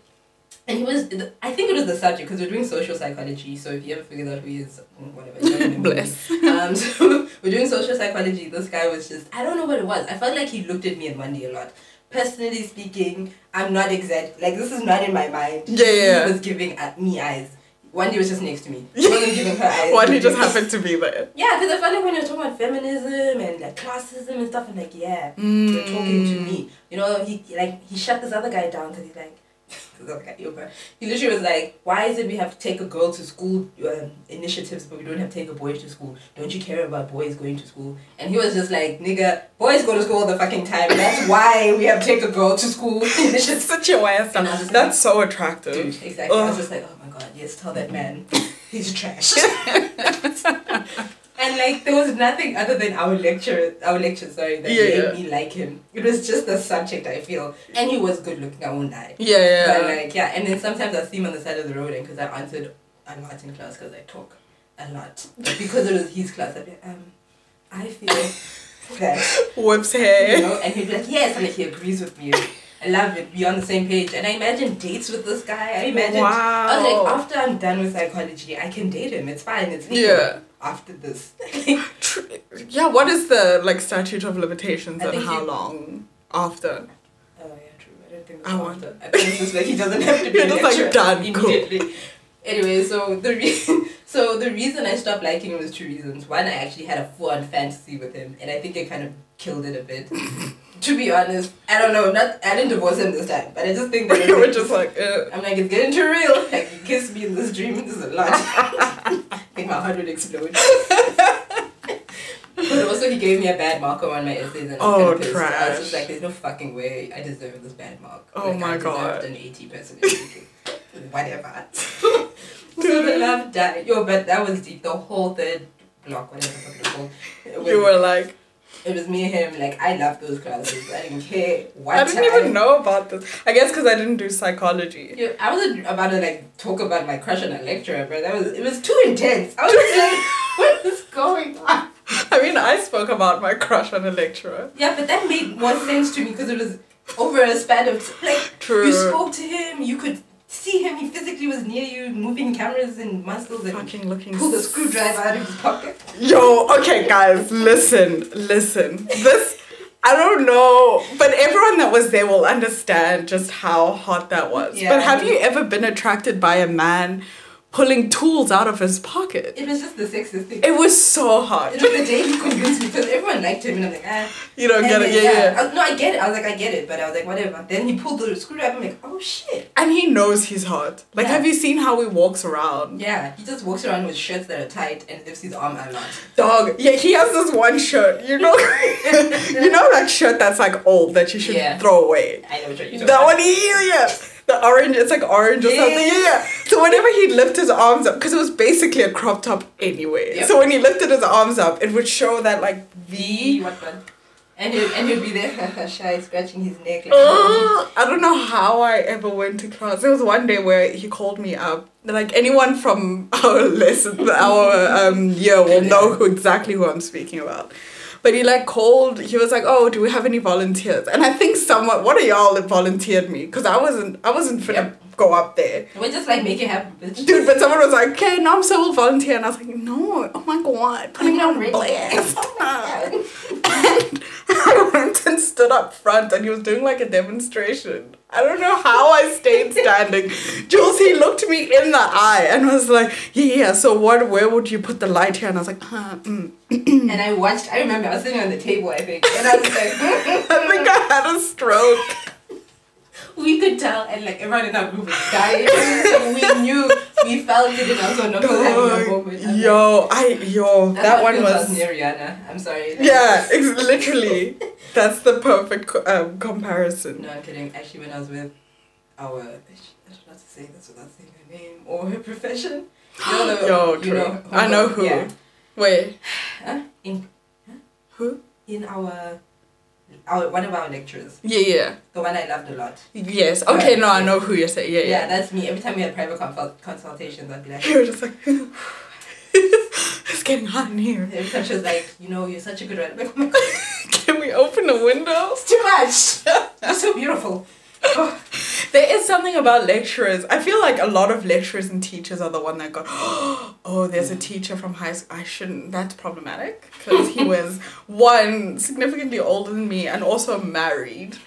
and he was. I think it was the subject because we're doing social psychology. So if you ever figured out who he is, whatever. gonna know. Bless. Um, (laughs) so we're doing social psychology. This guy was just. I don't know what it was. I felt like he looked at me and Monday a lot. Personally speaking, I'm not exact. Like this is not in my mind. Yeah, yeah. He was giving at me eyes. One day was just next to me. (laughs) He wasn't giving her eyes. One, he just happened to be there. Yeah, because I felt like when you're talking about feminism and like classism and stuff, I'm like, yeah, Mm. you're talking to me. You know, he like he shut this other guy down because he's like, this other guy, yo, bro. He literally was like, why is it we have to take a girl to school um, initiatives, but we don't have to take a boy to school? Don't you care about boys going to school? And he was just like, nigga, boys go to school all the fucking time. That's why we have to take a girl to school (laughs) initiatives. Such a I That's so attractive. Dude, exactly. I was just like, oh my god, yes, tell that man (laughs) he's trash. (laughs) and like there was nothing other than our lecture, our lecture, sorry, that Yeah, made yeah. me like him. It was just the subject I feel, and he was good looking. I won't lie. Yeah, yeah. But like yeah, and then sometimes I see him on the side of the road, and because I answered a lot in class because I talk a lot, but because it was his class, I'd be like, um, I feel that (laughs) Whips you know, and he'd be like, yes, and like, he agrees with me. I love it. Be on the same page. And I imagine dates with this guy. I imagine. I was like, after I'm done with psychology, I can date him. It's fine. It's legal. Yeah. After this, (laughs) Tr- Yeah, what is the like statute of limitations I and how you- long after? Oh yeah, true. I don't think I that's want- after. I think it's just like he doesn't have to (laughs) be just like, lecturer done, cool. Anyway, so the re- (laughs) so the reason I stopped liking him was two reasons. One, I actually had a full-on fantasy with him, and I think it kind of killed it a bit. To be honest, I don't know. Not I didn't divorce him this time, but I just think that (laughs) We were just like, uh, I'm like, it's getting too real. Like, you kissed me in this dream. This is a lot. (laughs) I think my heart would explode. but also, he gave me a bad mark on my essays, and I was Oh, kind of pissed. I was just like, there's no fucking way I deserve this bad mark. Oh like, my I God. an 80 percent. Whatever. (laughs) so the love died. Yo, but that was deep. The whole third block, whatever the fuck it's called. It was, you were like, it was me and him. Like, I loved those classes. I didn't care what I didn't time. even know about this. I guess because I didn't do psychology. Yeah, I wasn't about to like talk about my crush on a lecturer, but that was it was too intense. I was like, (laughs) what is going on? I mean, I spoke about my crush on a lecturer. Yeah, but that made more sense to me because it was over a span of like True. you spoke to him, you could see him, he physically was near you, moving cameras and muscles and Fucking looking. pulled a screwdriver out of his pocket. Yo, okay, guys, listen, listen. This, I don't know, but everyone that was there will understand just how hot that was. Yeah. But have you ever been attracted by a man pulling tools out of his pocket? It was just the sexist thing. It was so hot. It was the day he convinced me because everyone liked him and I'm like, ah. You don't And get it, then, yeah, yeah. I- no, I get it. I was like, I get it, but I was like, whatever. Then he pulled the screwdriver. I'm like, oh shit. And he knows he's hot. Like, Yeah. have you seen how he walks around? Yeah, he just walks around with shirts that are tight and lifts his arm a lot. Dog, yeah, he has this one shirt, you know, (laughs) you know that shirt that's like old that you should Yeah. throw away. I know what you're talking That about. one, yeah, yeah. The orange, it's like orange or something. Yeah. Yeah, yeah. So whenever he'd lift his arms up, because it was basically a crop top anyway. Yep. So when he lifted his arms up, it would show that like V, V. what one? And he'd, and he'd be there, (laughs) shy, scratching his neck. Like, Ugh, (laughs) I don't know how I ever went to class. There was one day where he called me up. Like anyone from (laughs) our lesson, our um year will know who exactly who I'm speaking about. But he like called. He was like, "Oh, do we have any volunteers?" And I think someone, one of y'all, that volunteered me because I wasn't. I wasn't finna go up there. We're just like, make it happen, bitch. Dude, but someone was like, okay, no, I'm so will volunteer. And I was like, no, oh my god, putting me on blast. (laughs) Oh (laughs) And I went and stood up front and he was doing like a demonstration. I don't know how I stayed standing. (laughs) Jules, he looked me in the eye and was like, yeah, yeah, so what, where would you put the light here? And I was like, uh, mm. And I watched, I remember I was sitting on the table, I think, (laughs) and I was like, I think I had a stroke. We could tell, and like everyone in our group was dying. so we knew, we felt it, and also not having a moment. I'm like, Yo, I, yo, that's that one was. near Rihanna. I'm sorry. Yeah, ex- literally. That's the perfect um, comparison. No, I'm kidding. Actually, when I was with our, I not know to say this without saying her name or her profession. You know Yo, you true. know I know who. Yeah. Wait, Huh? In who? in our, our one of our lecturers, Yeah, yeah. the one I loved a lot. Yes. Okay, no, I know who you're saying. Yeah, Yeah, yeah. that's me. Every time we had private consult- consultations, I'd be like, (laughs) You were just like, (laughs) it's getting hot in here. every time she was like, you know, you're such a good writer. Like, oh my (laughs) god, Can we open the window? it's too much. You're so beautiful. (laughs) There is something about lecturers. I feel like a lot of lecturers and teachers are the one that go, (gasps) oh, there's a teacher from high school. I shouldn't. That's problematic because he was (laughs) one significantly older than me and also married.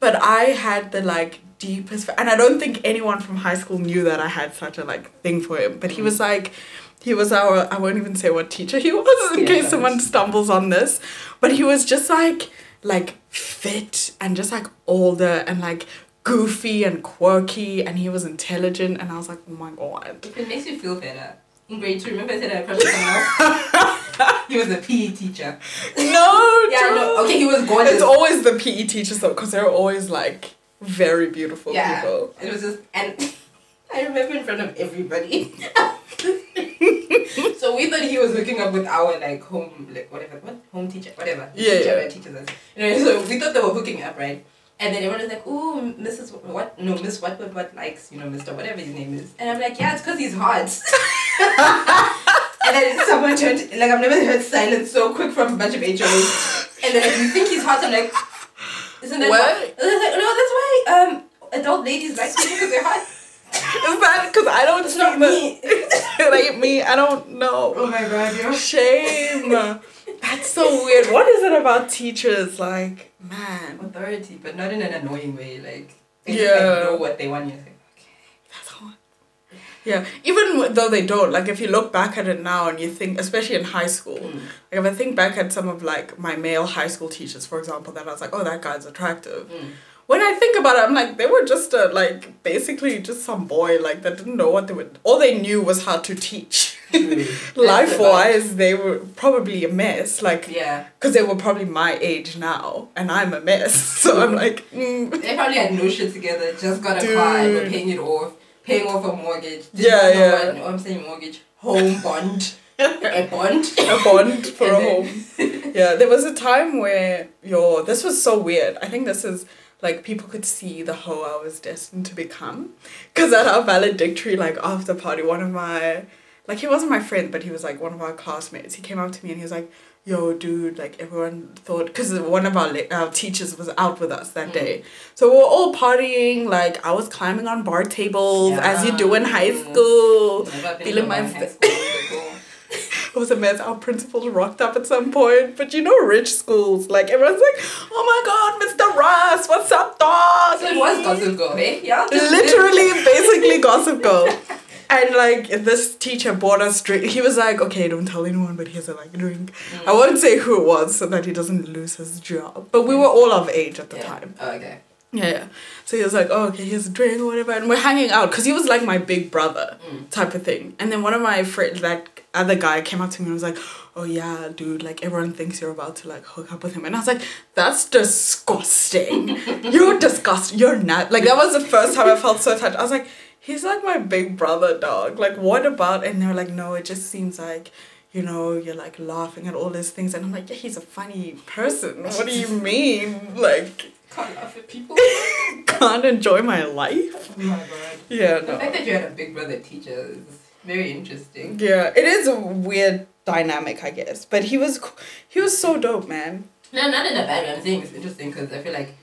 But I had the like deepest, and I don't think anyone from high school knew that I had such a like thing for him. But he was like, he was our. I won't even say what teacher he was (laughs) in Yeah, case someone stumbles on this. But he was just like like fit and just like older and like goofy and quirky and he was intelligent and I was like, oh my god. If it makes you feel better. In grade two, remember I said I a someone else? (laughs) he was a PE teacher. No, (laughs) Yeah, no. Okay, he was gorgeous. It's always the PE teachers though, because they're always like very beautiful yeah. people. It was just and (laughs) I remember in front of everybody. so we thought he was hooking up with our like home like whatever what home teacher whatever Yeah, teacher yeah. teachers us. Anyway, so we thought they were hooking up right, and then everyone was like, "Ooh, Mrs. What? No, Miss What What What likes you know Mister whatever his name is," and I'm like, "Yeah, it's because he's hot." (laughs) and then someone turned like I've never heard silence so quick from a bunch of HOs, and then like, you think he's hot, I'm like, "Isn't that What? why?" And I was like, "No, that's why um adult ladies like people because they're hot." Is that because I don't It's not me. (laughs) like me? I don't know. Oh my god, yo. Shame. That's so weird. What is it about teachers? Like, man, Authority, but not in an annoying way. Like, they just Yeah. like, know what they want you to think. Okay, that's hard. Yeah, even though they don't, like if you look back at it now and you think, especially in high school, Mm. like if I think back at some of like my male high school teachers, for example, that I was like, oh, that guy's attractive. Mm. When I think about it, I'm like, they were just a, like basically just some boy like that didn't know what they would. All they knew was how to teach. True. That's (laughs) Life the wise, they were probably a mess. Like. Yeah. because they were probably my age now, and I'm a mess. (laughs) So I'm like, mm, They probably had no shit together, just got a car and were paying it off, paying off a mortgage. Yeah, not know yeah. what- no, I'm saying mortgage. Home bond. a bond. (laughs) a bond for a home. Yeah, there was a time where your this was so weird. I think this is like people could see the hoe I was destined to become. Cause at our valedictory like after party, one of my like he wasn't my friend, but he was like one of our classmates. He came up to me and he was like, "Yo, dude!" Like everyone thought, cause one of our our teachers was out with us that Mm. day, so we were all partying. Like I was climbing on bar tables as you do in high school. Feeling my one st- high school (laughs) before. It was a mess. Our principals rocked up at some point. But you know, rich schools, like everyone's like, oh my god, Mr. Ross, what's up, dog? So it was Gossip Girl, eh? Yeah. Literally, (laughs) basically, Gossip Girl. (laughs) And like this teacher bought us drink. He was like, okay, don't tell anyone, but here's a like drink. I won't say who it was so that he doesn't lose his job. But we were all of age at the Yeah. time. Oh, okay. Yeah, yeah. So he was like, oh, okay, here's a drink or whatever. And we're hanging out because he was like my big brother Mm. type of thing. And then one of my friends, that other guy came up to me and was like, oh, yeah, dude, like everyone thinks you're about to like hook up with him. And I was like, that's disgusting. (laughs) you're disgusting. You're not. Like, that was the first time I felt so touched. I was like, he's like my big brother, dog. Like, what about? And they're like, no, it just seems like. You know, you're like laughing at all these things, and I'm like, yeah, he's a funny person. What do you mean? Like, Can't laugh at people. (laughs) can't enjoy my life. Oh my god. Yeah, The no. fact that you had a big brother teacher is very interesting. Yeah, it is a weird dynamic, I guess. But he was, he was so dope, man. No, not in a bad way. I'm saying it's interesting because I feel like,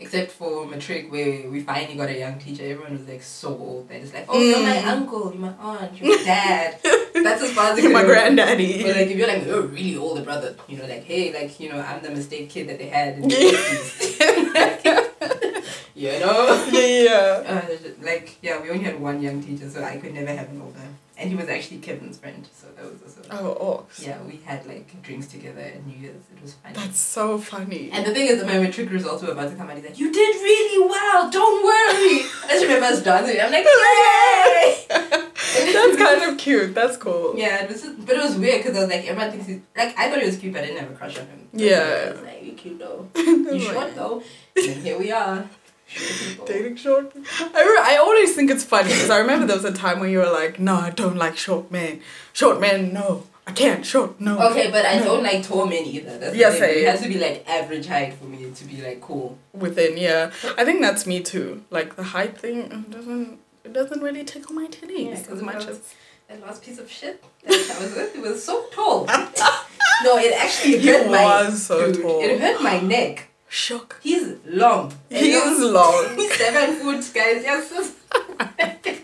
except for matric where we finally got a young teacher, everyone was like so old that it's like, oh, you're my Mm. uncle, you're my aunt, you're my dad. (laughs) That's as far as You're my granddaddy. But like if you're like you're a really older brother, you know, like hey, like you know, I'm the mistake kid that they had in the 50s. (laughs) you know. (laughs) yeah. Uh, like yeah, we only had one young teacher, so I could never have an older. And he was actually Kevin's friend, so that was also Oh, oh, yeah. We had like drinks together at New Year's. It was fun. that's so funny. And the thing is, my matric results were about to come out. He's like, "You did really well. Don't worry." I just remember us dancing. I'm like, "Yay!" (laughs) That's kind of cute. That's cool. Yeah, it was, just- but it was weird because I was like, everyone thinks he's like, I thought he was cute, but I didn't have a crush on him. But Yeah. Like, you cute though. (laughs) You short though. And here we are. Short people. Dating short. I, re- I always think it's funny because I remember there was a time when you were like, no, I don't like short men. Short men, no. I can't. Short, no. Okay, but I No. don't like tall men either. That's the Yes, thing. It has to be like average height for me to be like cool. Within, yeah. I think that's me too. Like the height thing doesn't, it doesn't really tickle my titties Yeah, 'cause as much as. That last piece of shit that I was with, it was so tall. (laughs) no, it actually He hurt my. was so dude, tall. It hurt my neck. Shook. He's long. He is long. (laughs) He's seven foot, guys. Yes. (laughs)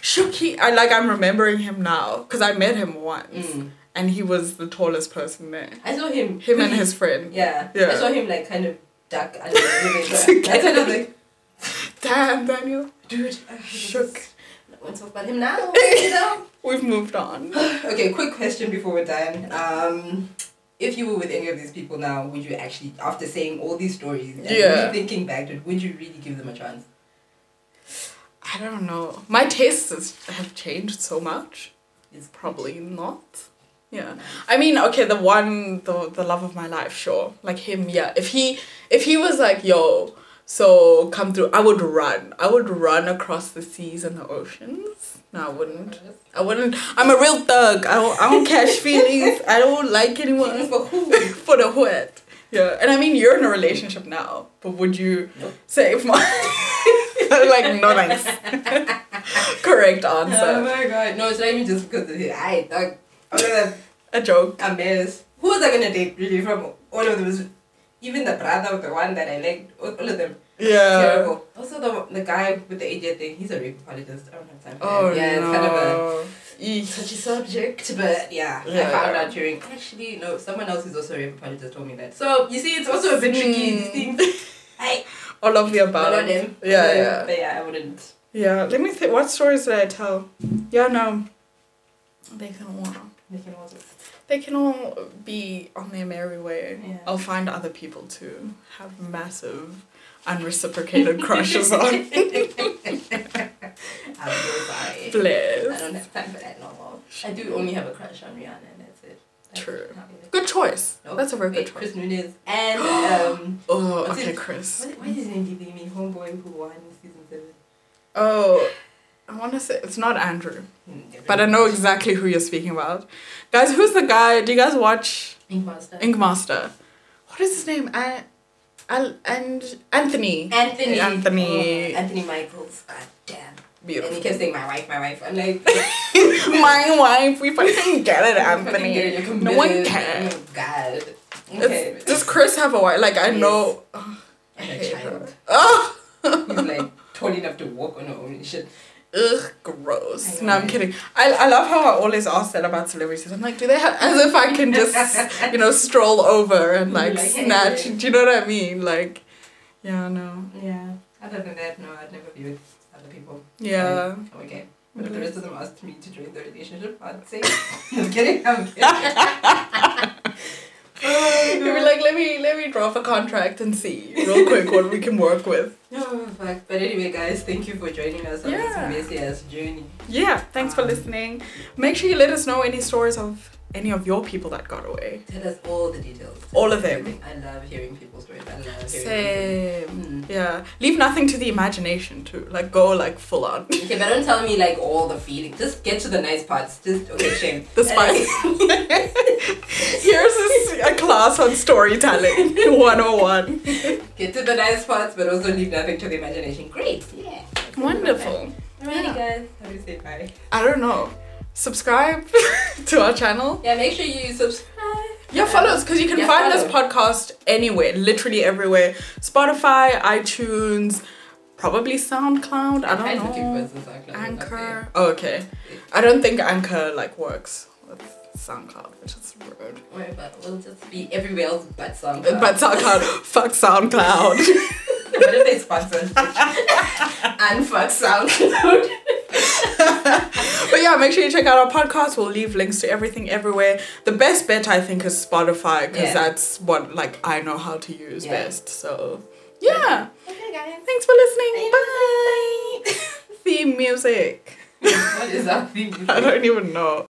Shook. He. I like. I'm remembering him now because I met him once, Mm. and he was the tallest person there. I saw him. Him and his friend. Yeah. Yeah. I saw him like kind of duck under the (laughs) That's what I was like, Damn, Daniel. dude. I Shook. to talk about him now. you know? We've moved on. (sighs) Okay, quick question before we're done. Um, if you were with any of these people now, would you actually, after saying all these stories, and Yeah. really thinking back to it, would you really give them a chance? I don't know. My tastes have changed so much. It's Probably not. Yeah. I mean, okay, the one the the love of my life, sure. Like him, yeah. If he if he was like, yo, so come through, I would run. I would run across the seas and the oceans. No, I wouldn't. I wouldn't. I'm a real thug. I don't, I don't catch (laughs) feelings. I don't like anyone For who? (laughs) for the what? Yeah. And I mean, you're in a relationship now, but would you Nope. save my. (laughs) like, no thanks. Correct oh answer. Oh my god. No, it's not even just because. I other than A joke. a mess. Who was I gonna date really from all of them? Even the brother of the one that I liked, all of them. Yeah. Terrible. Also, the the guy with the AJ thing, he's a rape apologist. I don't have time for Oh that. Yeah, no. it's kind of a Eek. touchy subject, but yeah, I Yeah. found out during. Actually, no, someone else who's also a rape apologist told me that. So you see, it's also a bit tricky. Hmm. These things. (laughs) I All of the not above. on them. Yeah, But- yeah. But yeah, I wouldn't. Yeah, let me think. What stories did I tell? Yeah, no. They can all. They can also. They can all be on their merry way. Yeah. I'll find other people to have massive, unreciprocated crushes on. I'm so sorry. I don't have time for that no more. I do only have a crush on Rihanna, and that's it. That's True. Good choice. Nope. That's a very Wait, good choice. Chris Nunez and (gasps) um. Oh, okay, it? Chris. What, why is his name leaving me? Homeboy who won season seven. Oh, I want to say it's not Andrew, Hmm, but I know exactly who you're speaking about. Guys, who's the guy? Do you guys watch Ink Master. Ink Master? What is his name? I, Al, and Anthony. Anthony. Anthony. Oh, Anthony Michaels. God damn. Beautiful. And he Beautiful. kept saying my wife, my wife. I'm like, (laughs) My wife, we fucking get it, fucking get Anthony. it, No one can. Oh God. Okay. It's, does Chris have a wife? Like I Yes. know. Oh, I and a child. her. Oh, (laughs) He's like tall enough to walk on her own and shit. Ugh, gross. No, I'm kidding. I, I love how I always ask that about celebrities. I'm like, do they have as if I can just (laughs) you know stroll over and like, Like, hey. snatch? Do you know what I mean? Like, yeah, no, Yeah. Other than that, no, I'd never be with other people. yeah. I'm okay. But if the rest mm-hmm. of them asked me to join the relationship, I'd say, (laughs) I'm kidding, I'm kidding. (laughs) You'd be like, let me draw up a contract and see real quick what we can work with. Oh, fuck. But anyway, guys, thank you for joining us on Yeah. this messy ass journey. Yeah, thanks for Um, listening. Make sure you let us know any stories of any of your people that got away. Tell us all the details. All of them. I love hearing people's stories. I love hearing Same. Mm. Yeah. Leave nothing to the imagination too. Like go like full on. (laughs) Okay, but don't tell me like all the feelings. Just get to the nice parts. Just okay, (laughs) shame. The spice. (laughs) Here's a, a class on storytelling 101. Get to the nice parts, but also leave nothing to the imagination. Great. Yeah. Wonderful. Alrighty, Yeah. guys. How do you say bye? I don't know. Subscribe (laughs) to our channel. Yeah, make sure you subscribe. Yeah, follow us because you can Yeah, find this podcast anywhere, literally everywhere. Spotify, iTunes, probably SoundCloud. I don't for know. some SoundCloud, but Anchor. Oh, okay. I don't think Anchor like works SoundCloud, which is rude. Worry about. We'll just be everywhere else but SoundCloud. But SoundCloud, fuck SoundCloud. (laughs) what if they sponsor (laughs) and fuck SoundCloud. (laughs) but yeah, make sure you check out our podcast. We'll leave links to everything everywhere. The best bet I think is Spotify because Yeah. that's what like I know how to use Yeah. best. So yeah, Okay, guys. thanks for listening. Bye. Theme music. what is our theme? I don't even know.